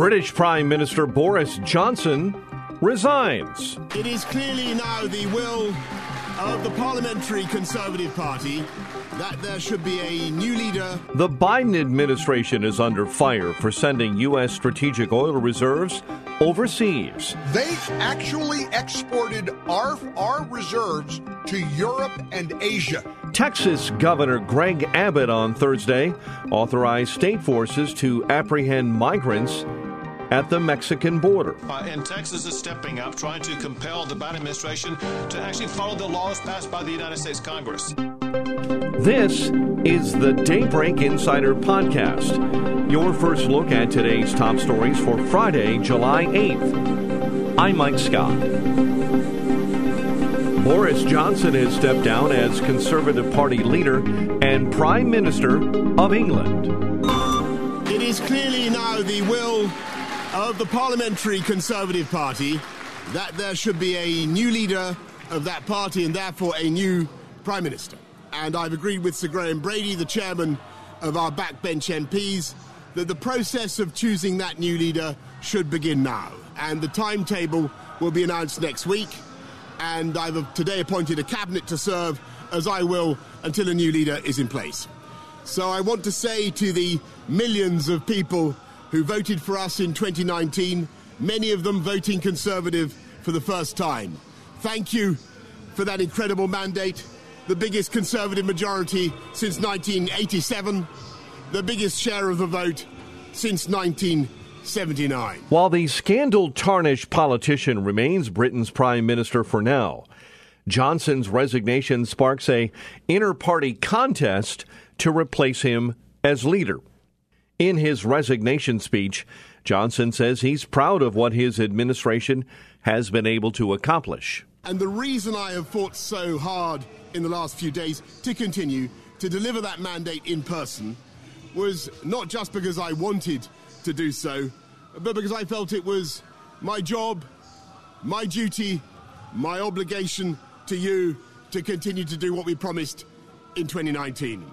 British Prime Minister Boris Johnson resigns. It is clearly now the will of the Parliamentary Conservative Party that there should be a new leader. The Biden administration is under fire for sending U.S. strategic oil reserves overseas. They actually exported our, our reserves to Europe and Asia. Texas Governor Greg Abbott on Thursday authorized state forces to apprehend migrants at the Mexican border. Uh, and Texas is stepping up, trying to compel the Biden administration to actually follow the laws passed by the United States Congress. This is the Daybreak Insider Podcast, your first look at today's top stories for Friday, July 8th. I'm Mike Scott. Boris Johnson has stepped down as Conservative Party leader and Prime Minister of England. It is clearly now the will of the Parliamentary Conservative Party that there should be a new leader of that party and therefore a new Prime Minister. And I've agreed with Sir Graham Brady, the chairman of our backbench MPs, that the process of choosing that new leader should begin now. And the timetable will be announced next week. And I've today appointed a cabinet to serve, as I will, until a new leader is in place. So I want to say to the millions of people who voted for us in 2019, many of them voting Conservative for the first time. Thank you for that incredible mandate, the biggest Conservative majority since 1987, the biggest share of the vote since 1979. While the scandal tarnished politician remains Britain's prime minister for now, Johnson's resignation sparks a inter party contest to replace him as leader. In his resignation speech, Johnson says he's proud of what his administration has been able to accomplish. And the reason I have fought so hard in the last few days to continue to deliver that mandate in person was not just because I wanted to do so, but because I felt it was my job, my duty, my obligation to you to continue to do what we promised in 2019.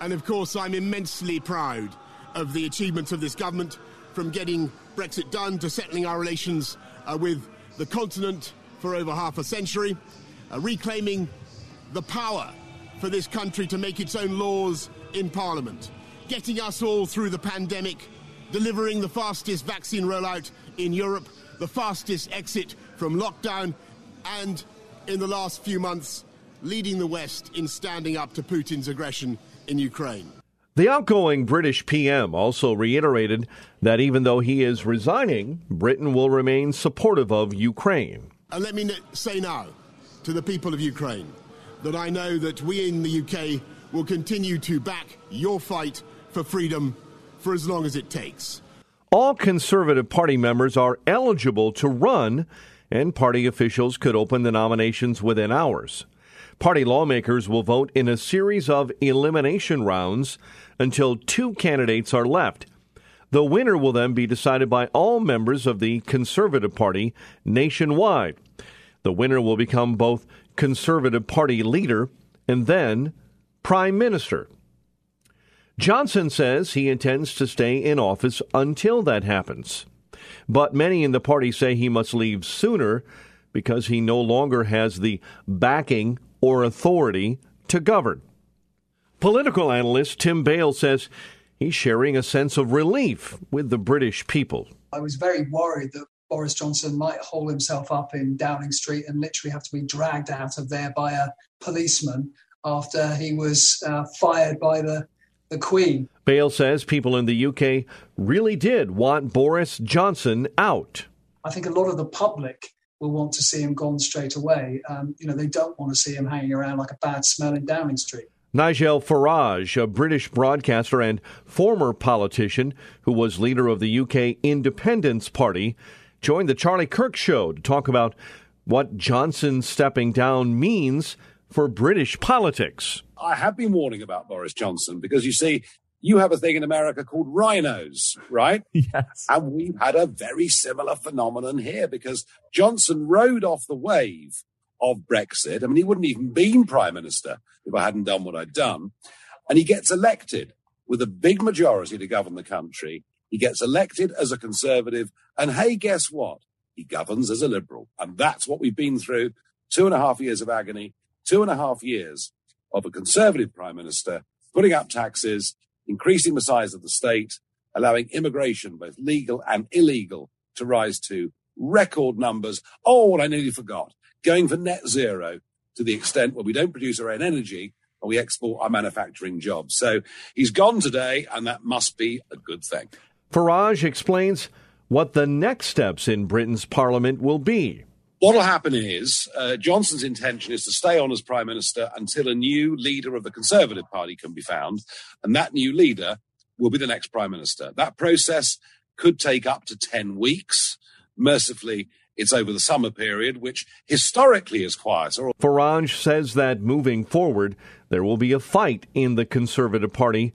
And of course, I'm immensely proud of the achievements of this government, from getting Brexit done to settling our relations uh, with the continent for over half a century, uh, reclaiming the power for this country to make its own laws in Parliament, getting us all through the pandemic, delivering the fastest vaccine rollout in Europe, the fastest exit from lockdown, and in the last few months, leading the West in standing up to Putin's aggression in Ukraine. The outgoing British PM also reiterated that even though he is resigning, Britain will remain supportive of Ukraine. And let me say now to the people of Ukraine that I know that we in the UK will continue to back your fight for freedom for as long as it takes. All Conservative Party members are eligible to run, and party officials could open the nominations within hours. Party lawmakers will vote in a series of elimination rounds until two candidates are left. The winner will then be decided by all members of the Conservative Party nationwide. The winner will become both Conservative Party leader and then Prime Minister. Johnson says he intends to stay in office until that happens. But many in the party say he must leave sooner because he no longer has the backing or authority to govern. Political analyst Tim Bale says he's sharing a sense of relief with the British people. I was very worried that Boris Johnson might hole himself up in Downing Street and literally have to be dragged out of there by a policeman after he was uh, fired by the, the Queen. Bale says people in the UK really did want Boris Johnson out. I think a lot of the public will want to see him gone straight away. Um, you know, they don't want to see him hanging around like a bad smell in Downing Street. Nigel Farage, a British broadcaster and former politician who was leader of the UK Independence Party, joined the Charlie Kirk Show to talk about what Johnson stepping down means for British politics. I have been warning about Boris Johnson because you see, you have a thing in America called RINOs, right? Yes. And we've had a very similar phenomenon here because Johnson rode off the wave of Brexit. I mean, he wouldn't even been prime minister if I hadn't done what I'd done. And he gets elected with a big majority to govern the country. He gets elected as a conservative. And hey, guess what? He governs as a liberal. And that's what we've been through. Two and a half years of agony, two and a half years of a conservative prime minister putting up taxes, increasing the size of the state, allowing immigration, both legal and illegal, to rise to record numbers. Oh, I nearly forgot going for net zero to the extent where we don't produce our own energy and we export our manufacturing jobs. So he's gone today, and that must be a good thing. Farage explains what the next steps in Britain's parliament will be. What will happen is uh, Johnson's intention is to stay on as prime minister until a new leader of the Conservative Party can be found, and that new leader will be the next prime minister. That process could take up to 10 weeks. Mercifully, it's over the summer period, which historically is quieter. Farage says that moving forward, there will be a fight in the Conservative Party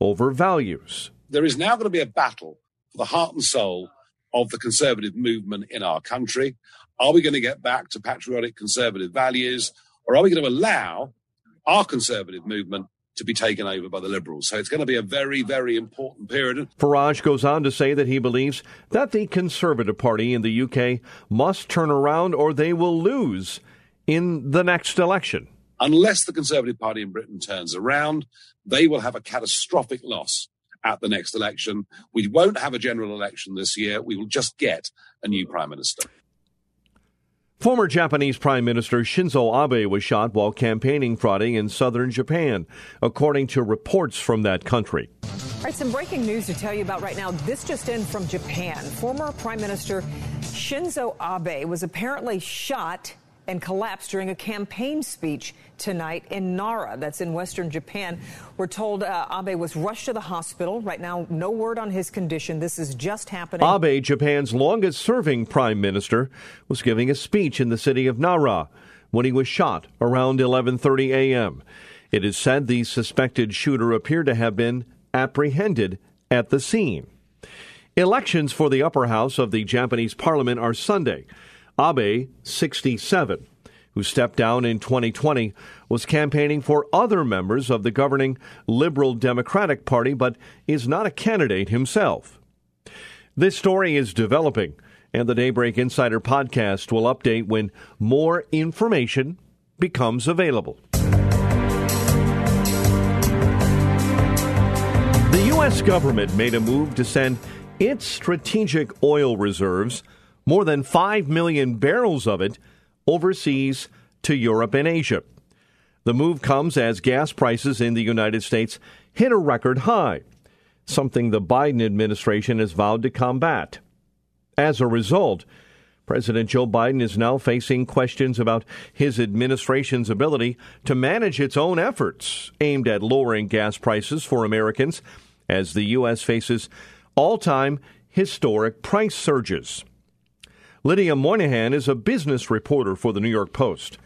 over values. There is now going to be a battle for the heart and soul of the conservative movement in our country. Are we going to get back to patriotic conservative values, or are we going to allow our conservative movement to be taken over by the Liberals. So it's going to be a very, very important period. Farage goes on to say that he believes that the Conservative Party in the UK must turn around or they will lose in the next election. Unless the Conservative Party in Britain turns around, they will have a catastrophic loss at the next election. We won't have a general election this year. We will just get a new prime minister. Former Japanese Prime Minister Shinzo Abe was shot while campaigning Friday in southern Japan, according to reports from that country. All right, some breaking news to tell you about right now. This just in from Japan. Former Prime Minister Shinzo Abe was apparently shot and collapsed during a campaign speech tonight in Nara, that's in western Japan. We're told uh, Abe was rushed to the hospital. Right now, no word on his condition. This is just happening. Abe, Japan's longest serving prime minister, was giving a speech in the city of Nara when he was shot around 11:30 a.m. It is said the suspected shooter appeared to have been apprehended at the scene. Elections for the upper house of the Japanese parliament are Sunday. Abe, 67, who stepped down in 2020, was campaigning for other members of the governing Liberal Democratic Party, but is not a candidate himself. This story is developing, and the Daybreak Insider podcast will update when more information becomes available. The U.S. government made a move to send its strategic oil reserves more than 5 million barrels of it overseas to Europe and Asia. The move comes as gas prices in the United States hit a record high, something the Biden administration has vowed to combat. As a result, President Joe Biden is now facing questions about his administration's ability to manage its own efforts aimed at lowering gas prices for Americans as the U.S. faces all time historic price surges. Lydia Moynihan is a business reporter for the New York Post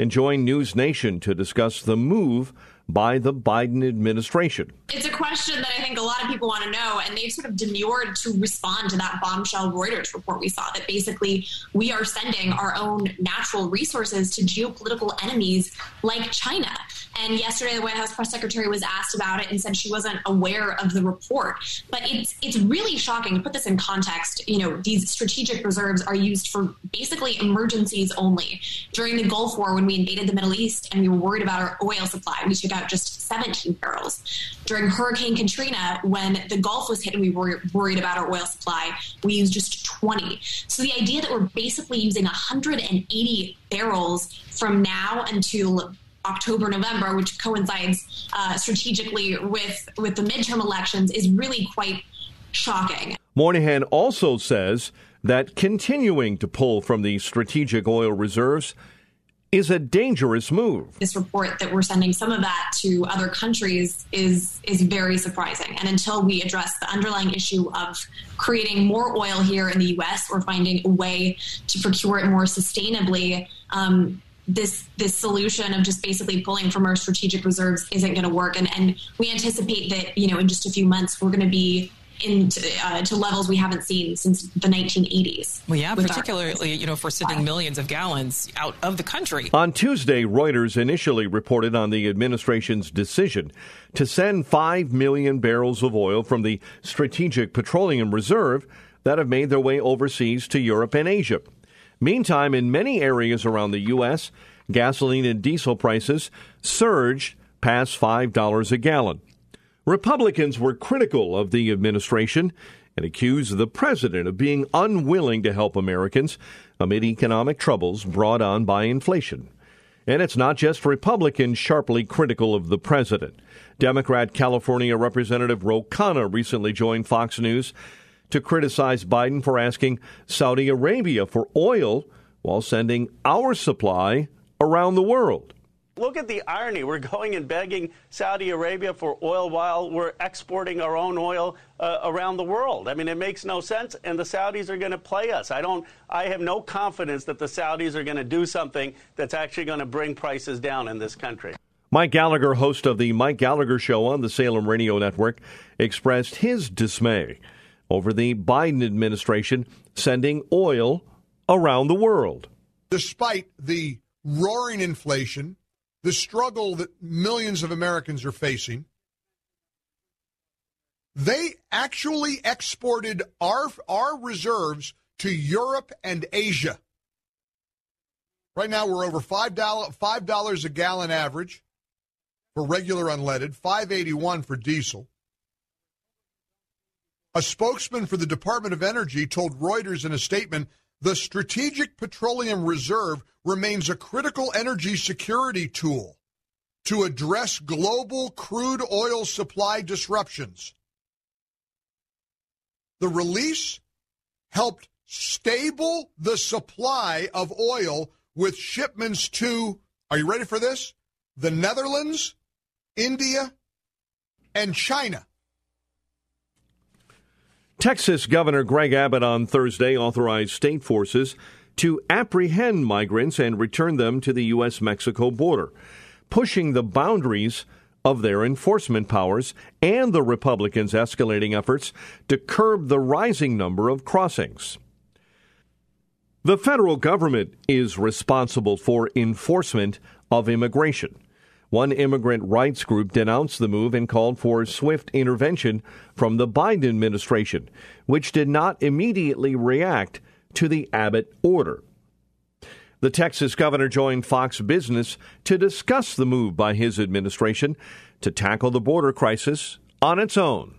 and joined News Nation to discuss the move by the Biden administration. It's a question that I think a lot of people want to know, and they've sort of demurred to respond to that bombshell Reuters report we saw that basically we are sending our own natural resources to geopolitical enemies like China. And yesterday, the White House press secretary was asked about it and said she wasn't aware of the report. But it's it's really shocking to put this in context. You know, these strategic reserves are used for basically emergencies only. During the Gulf War, when we invaded the Middle East and we were worried about our oil supply, we took out just 17 barrels. During Hurricane Katrina, when the Gulf was hit and we were worried about our oil supply, we used just 20. So the idea that we're basically using 180 barrels from now until October, November, which coincides uh, strategically with with the midterm elections, is really quite shocking. Moynihan also says that continuing to pull from the strategic oil reserves is a dangerous move. This report that we're sending some of that to other countries is is very surprising. And until we address the underlying issue of creating more oil here in the U.S. or finding a way to procure it more sustainably, um, this this solution of just basically pulling from our strategic reserves isn't going to work. And and we anticipate that you know in just a few months we're going to be into uh, to levels we haven't seen since the 1980s. Well, yeah, particularly you know if we're sending millions of gallons out of the country. On Tuesday, Reuters initially reported on the administration's decision to send five million barrels of oil from the Strategic Petroleum Reserve that have made their way overseas to Europe and Asia. Meantime, in many areas around the U.S., gasoline and diesel prices surged past $5 a gallon. Republicans were critical of the administration and accused the president of being unwilling to help Americans amid economic troubles brought on by inflation. And it's not just Republicans sharply critical of the president. Democrat California Representative Ro Khanna recently joined Fox News to criticize Biden for asking Saudi Arabia for oil while sending our supply around the world. Look at the irony. We're going and begging Saudi Arabia for oil while we're exporting our own oil uh, around the world. I mean, it makes no sense, and the Saudis are going to play us. I don't. I have no confidence that the Saudis are going to do something that's actually going to bring prices down in this country. Mike Gallagher, host of the Mike Gallagher Show on the Salem Radio Network, expressed his dismay over the Biden administration sending oil around the world. Despite the roaring inflation the struggle that millions of Americans are facing. They actually exported our, our reserves to Europe and Asia. Right now, we're over $5, $5 a gallon average for regular unleaded, 581 for diesel. A spokesman for the Department of Energy told Reuters in a statement the Strategic Petroleum Reserve remains a critical energy security tool to address global crude oil supply disruptions. The release helped stable the supply of oil with shipments to, are you ready for this? The Netherlands, India, and China. Texas Governor Greg Abbott on Thursday authorized state forces to apprehend migrants and return them to the U.S. Mexico border, pushing the boundaries of their enforcement powers and the Republicans' escalating efforts to curb the rising number of crossings. The federal government is responsible for enforcement of immigration. One immigrant rights group denounced the move and called for swift intervention from the Biden administration, which did not immediately react to the Abbott order. The Texas governor joined Fox Business to discuss the move by his administration to tackle the border crisis on its own.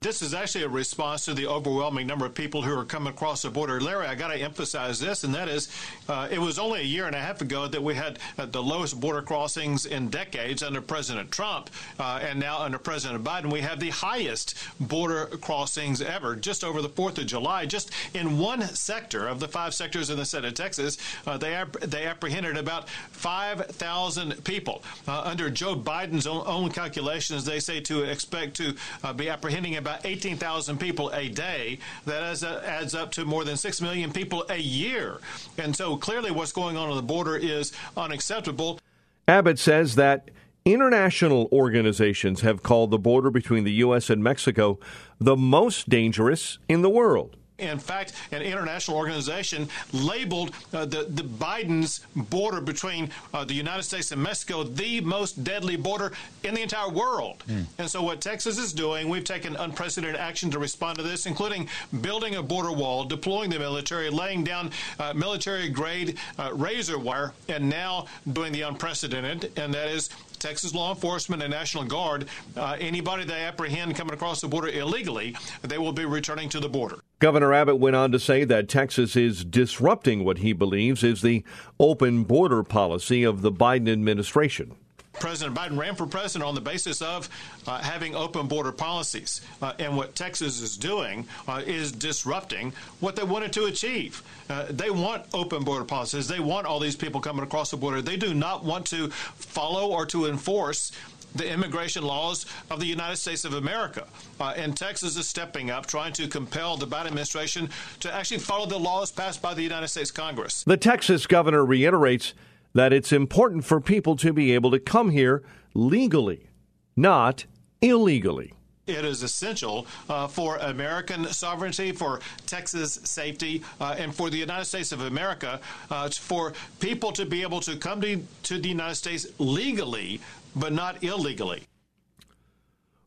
This is actually a response to the overwhelming number of people who are coming across the border. Larry, I got to emphasize this, and that is uh, it was only a year and a half ago that we had uh, the lowest border crossings in decades under President Trump, uh, and now under President Biden, we have the highest border crossings ever, just over the 4th of July. Just in one sector of the five sectors in the state of Texas, uh, they, ap- they apprehended about 5,000 people. Uh, under Joe Biden's own, own, calculations, they say to expect to uh, be apprehending about about 18,000 people a day. That adds up to more than 6 million people a year. And so clearly what's going on on the border is unacceptable. Abbott says that international organizations have called the border between the U.S. and Mexico the most dangerous in the world. In fact, an international organization labeled uh, the, the Biden's border between uh, the United States and Mexico the most deadly border in the entire world. Mm. And so, what Texas is doing, we've taken unprecedented action to respond to this, including building a border wall, deploying the military, laying down uh, military grade uh, razor wire, and now doing the unprecedented, and that is Texas law enforcement and National Guard, uh, anybody they apprehend coming across the border illegally, they will be returning to the border. Governor Abbott went on to say that Texas is disrupting what he believes is the open border policy of the Biden administration. President Biden ran for president on the basis of uh, having open border policies. Uh, and what Texas is doing uh, is disrupting what they wanted to achieve. Uh, they want open border policies. They want all these people coming across the border. They do not want to follow or to enforce the immigration laws of the United States of America. Uh, and Texas is stepping up, trying to compel the Biden administration to actually follow the laws passed by the United States Congress. The Texas governor reiterates that it's important for people to be able to come here legally, not illegally. It is essential uh, for American sovereignty, for Texas safety, uh, and for the United States of America, uh, for people to be able to come to, to the United States legally, but not illegally.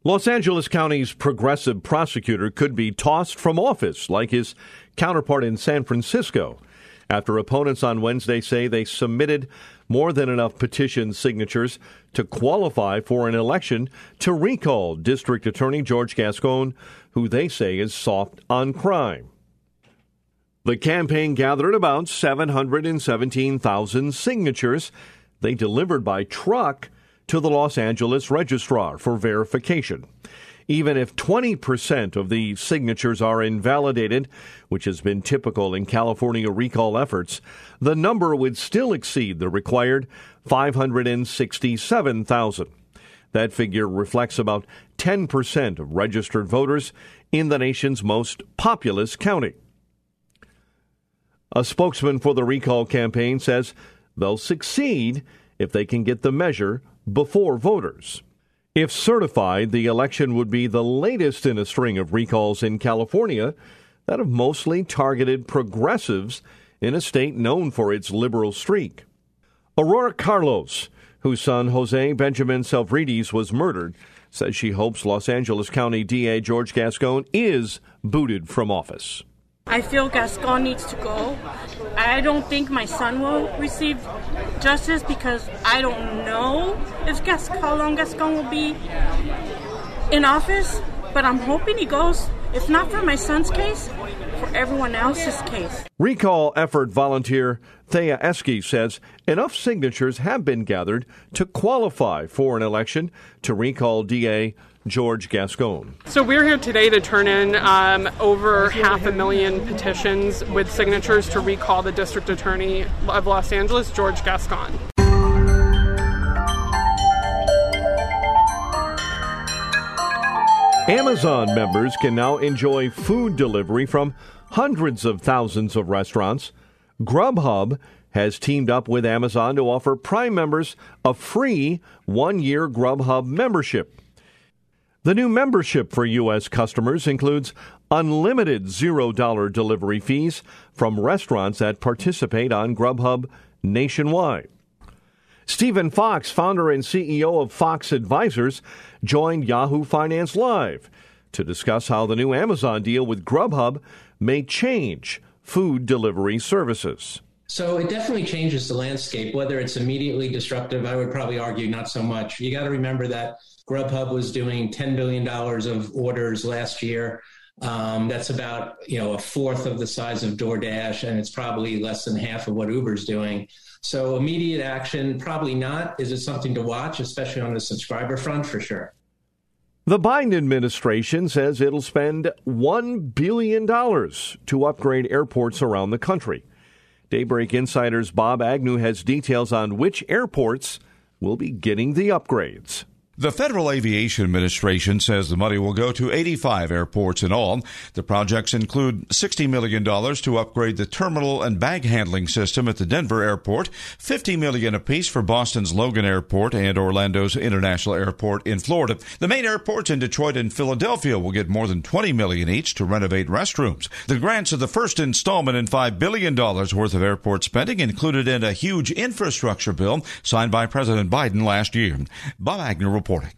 Los Angeles County's progressive prosecutor could be tossed from office like his counterpart in San Francisco after opponents on Wednesday say they submitted more than enough petition signatures to qualify for an election to recall District Attorney George Gascon, who they say is soft on crime. The campaign gathered about 717,000 signatures they delivered by truck to the Los Angeles registrar for verification even if 20% of the signatures are invalidated, which has been typical in California recall efforts, the number would still exceed the required 567,000. That figure reflects about 10% of registered voters in the nation's most populous county. A spokesman for the recall campaign says they'll succeed if they can get the measure before voters. If certified, the election would be the latest in a string of recalls in California that have mostly targeted progressives in a state known for its liberal streak. Aurora Carlos, whose son Jose Benjamin Selvridis was murdered, says she hopes Los Angeles County DA George Gascon is booted from office. I feel Gascon needs to go. I don't think my son will receive justice because I don't know if Gas- how long Gascon will be in office, but I'm hoping he goes. If not for my son's case, for everyone else's case. Recall effort volunteer Thea Esky says enough signatures have been gathered to qualify for an election to recall DA George Gascon. So we're here today to turn in um, over half a million petitions with signatures to recall the district attorney of Los Angeles, George Gascon. Amazon members can now enjoy food delivery from hundreds of thousands of restaurants. Grubhub has teamed up with Amazon to offer Prime members a free one year Grubhub membership. The new membership for U.S. customers includes unlimited $0 delivery fees from restaurants that participate on Grubhub nationwide. Stephen Fox, founder and CEO of Fox Advisors, joined Yahoo Finance Live to discuss how the new Amazon deal with Grubhub may change food delivery services. So it definitely changes the landscape. Whether it's immediately disruptive, I would probably argue not so much. You got to remember that Grubhub was doing $10 billion of orders last year. Um, that's about you know a fourth of the size of DoorDash, and it's probably less than half of what Uber's doing. So immediate action, probably not. Is it something to watch, especially on the subscriber front, for sure? The Biden administration says it'll spend $1 billion to upgrade airports around the country. Daybreak Insider's Bob Agnew has details on which airports will be getting the upgrades. The Federal Aviation Administration says the money will go to 85 airports in all. The projects include $60 million to upgrade the terminal and bag handling system at the Denver airport, 50 million apiece for Boston's Logan Airport and Orlando's International Airport in Florida. The main airports in Detroit and Philadelphia will get more than 20 million each to renovate restrooms. The grants are the first installment in $5 billion worth of airport spending included in a huge infrastructure bill signed by President Biden last year. Bob Agnew reports reporting.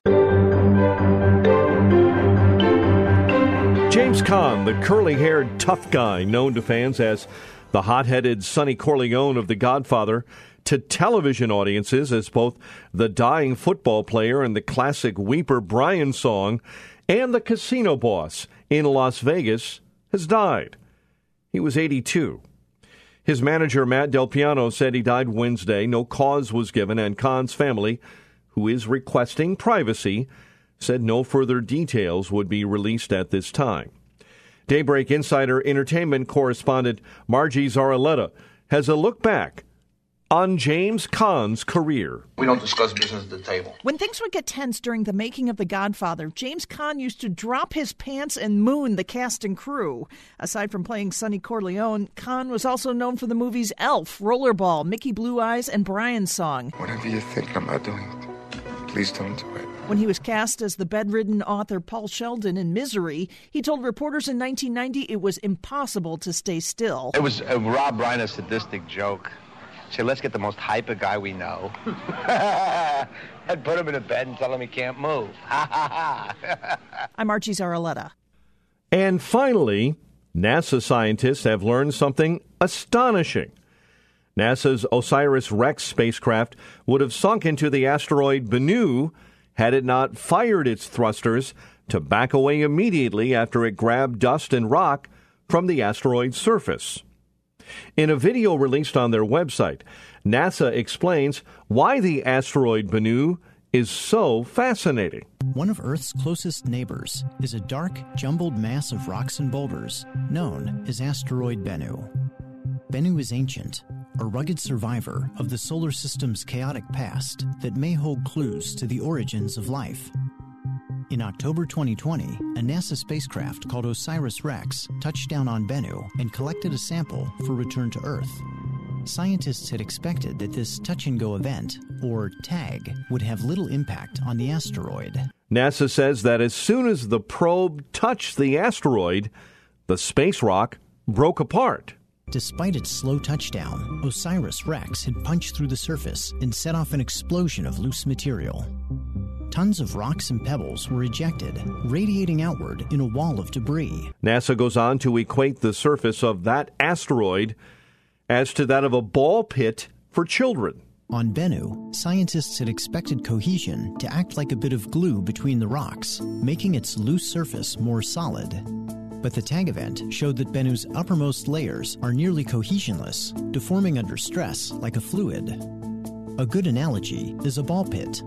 James Caan, the curly haired tough guy known to fans as the hot headed Sonny Corleone of The Godfather, to television audiences as both the dying football player in the classic Weeper Brian song and the casino boss in Las Vegas, has died. He was 82. His manager, Matt Del Piano, said he died Wednesday. No cause was given, and Caan's family who is requesting privacy, said no further details would be released at this time. Daybreak Insider Entertainment correspondent Margie Zaraletta has a look back on James Caan's career. We don't discuss business at the table. When things would get tense during the making of The Godfather, James Caan used to drop his pants and moon the cast and crew. Aside from playing Sonny Corleone, Caan was also known for the movies Elf, Rollerball, Mickey Blue Eyes, and Brian's Song. Whatever you're thinking about doing, please don't do it. When he was cast as the bedridden author Paul Sheldon in Misery, he told reporters in 1990 it was impossible to stay still. It was uh, Rob Reiner, a sadistic joke. Say, let's get the most hyper guy we know and put him in a bed and tell him he can't move. I'm Archie Zaraletta. And finally, NASA scientists have learned something astonishing. NASA's OSIRIS REx spacecraft would have sunk into the asteroid Bennu had it not fired its thrusters to back away immediately after it grabbed dust and rock from the asteroid's surface. In a video released on their website, NASA explains why the asteroid Bennu is so fascinating. One of Earth's closest neighbors is a dark, jumbled mass of rocks and boulders known as asteroid Bennu. Bennu is ancient, a rugged survivor of the solar system's chaotic past that may hold clues to the origins of life. In October 2020, a NASA spacecraft called OSIRIS REx touched down on Bennu and collected a sample for return to Earth. Scientists had expected that this touch and go event, or TAG, would have little impact on the asteroid. NASA says that as soon as the probe touched the asteroid, the space rock broke apart. Despite its slow touchdown, OSIRIS REx had punched through the surface and set off an explosion of loose material. Tons of rocks and pebbles were ejected, radiating outward in a wall of debris. NASA goes on to equate the surface of that asteroid as to that of a ball pit for children. On Bennu, scientists had expected cohesion to act like a bit of glue between the rocks, making its loose surface more solid. But the tag event showed that Bennu's uppermost layers are nearly cohesionless, deforming under stress like a fluid. A good analogy is a ball pit.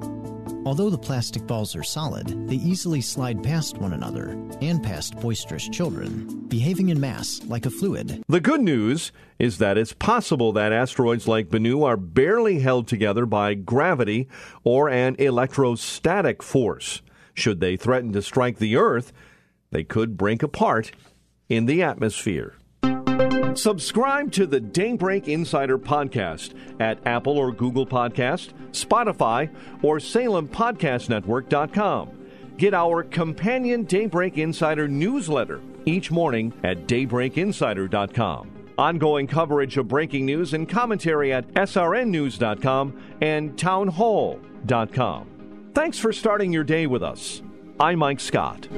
Although the plastic balls are solid, they easily slide past one another and past boisterous children, behaving in mass like a fluid. The good news is that it's possible that asteroids like Bennu are barely held together by gravity or an electrostatic force. Should they threaten to strike the Earth, they could break apart in the atmosphere. Subscribe to the Daybreak Insider podcast at Apple or Google Podcast, Spotify, or SalemPodcastNetwork.com. Get our companion Daybreak Insider newsletter each morning at DaybreakInsider.com. Ongoing coverage of breaking news and commentary at SRNNews.com and TownHall.com. Thanks for starting your day with us. I'm Mike Scott.